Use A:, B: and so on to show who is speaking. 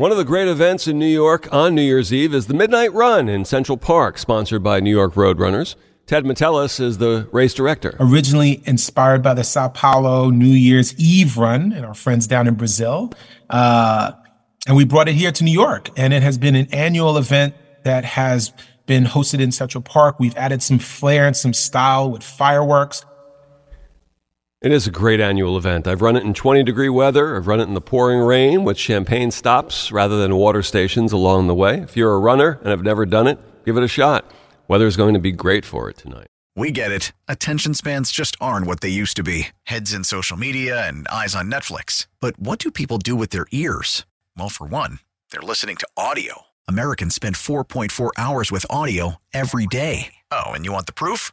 A: One of the great events in New York on New Year's Eve is the Midnight Run in Central Park, sponsored by New York Roadrunners. Ted Metellus is the race director.
B: Originally inspired by the Sao Paulo New Year's Eve run and our friends down in Brazil. Uh, and we brought it here to New York. And it has been an annual event that has been hosted in Central Park. We've added some flair and some style with fireworks.
A: It is a great annual event. I've run it in 20 degree weather. I've run it in the pouring rain with champagne stops rather than water stations along the way. If you're a runner and have never done it, give it a shot. Weather is going to be great for it tonight.
C: We get it. Attention spans just aren't what they used to be heads in social media and eyes on Netflix. But what do people do with their ears? Well, for one, they're listening to audio. Americans spend 4.4 hours with audio every day. Oh, and you want the proof?